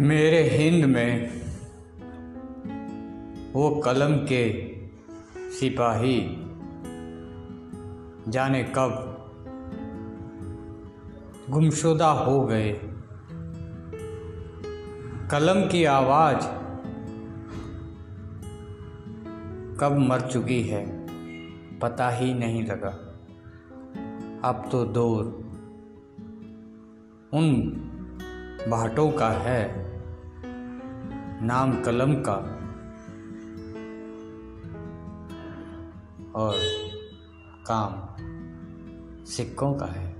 मेरे हिंद में वो कलम के सिपाही जाने कब गुमशुदा हो गए। कलम की आवाज़ कब मर चुकी है, पता ही नहीं लगा। अब तो दौर, उन भाटों का है, नाम कलम का, और काम सिक्कों का है।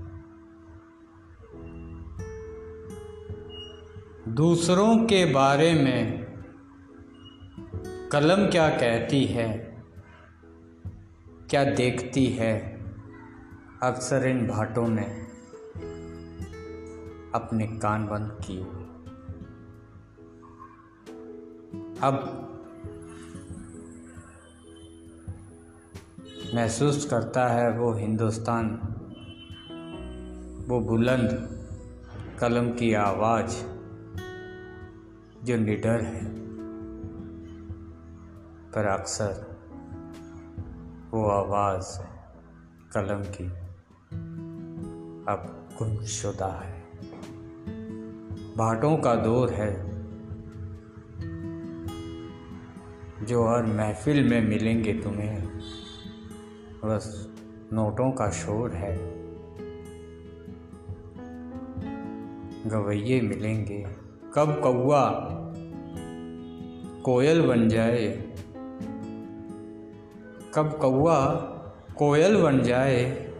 दूसरों के बारे में कलम क्या कहती है, क्या देखती है, अक्सर इन भाटों ने अपने कान बंद किए। अब महसूस करता है वो हिंदुस्तान, वो बुलंद कलम की आवाज़ जो निडर है, पर अक्सर वो आवाज़ कलम की अब गुमशुदा है। भाटों का दौर है, जो हर महफिल में मिलेंगे तुम्हें। बस नोटों का शोर है। गवैये मिलेंगे। कब कौआ कोयल बन जाए? कब कौआ कोयल बन जाए?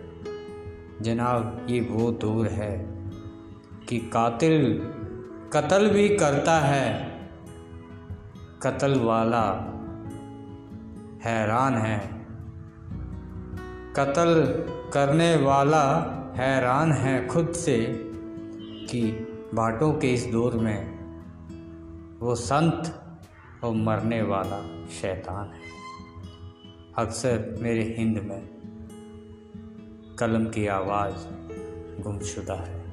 जनाब, ये वो दौर है कि कातिल कत्ल भी करता है। कत्ल वाला हैरान है। कत्ल करने वाला हैरान है खुद से कि बाटों के इस दौर में वो संत और मरने वाला शैतान है। अक्सर मेरे हिंद में कलम की आवाज़ गुमशुदा है।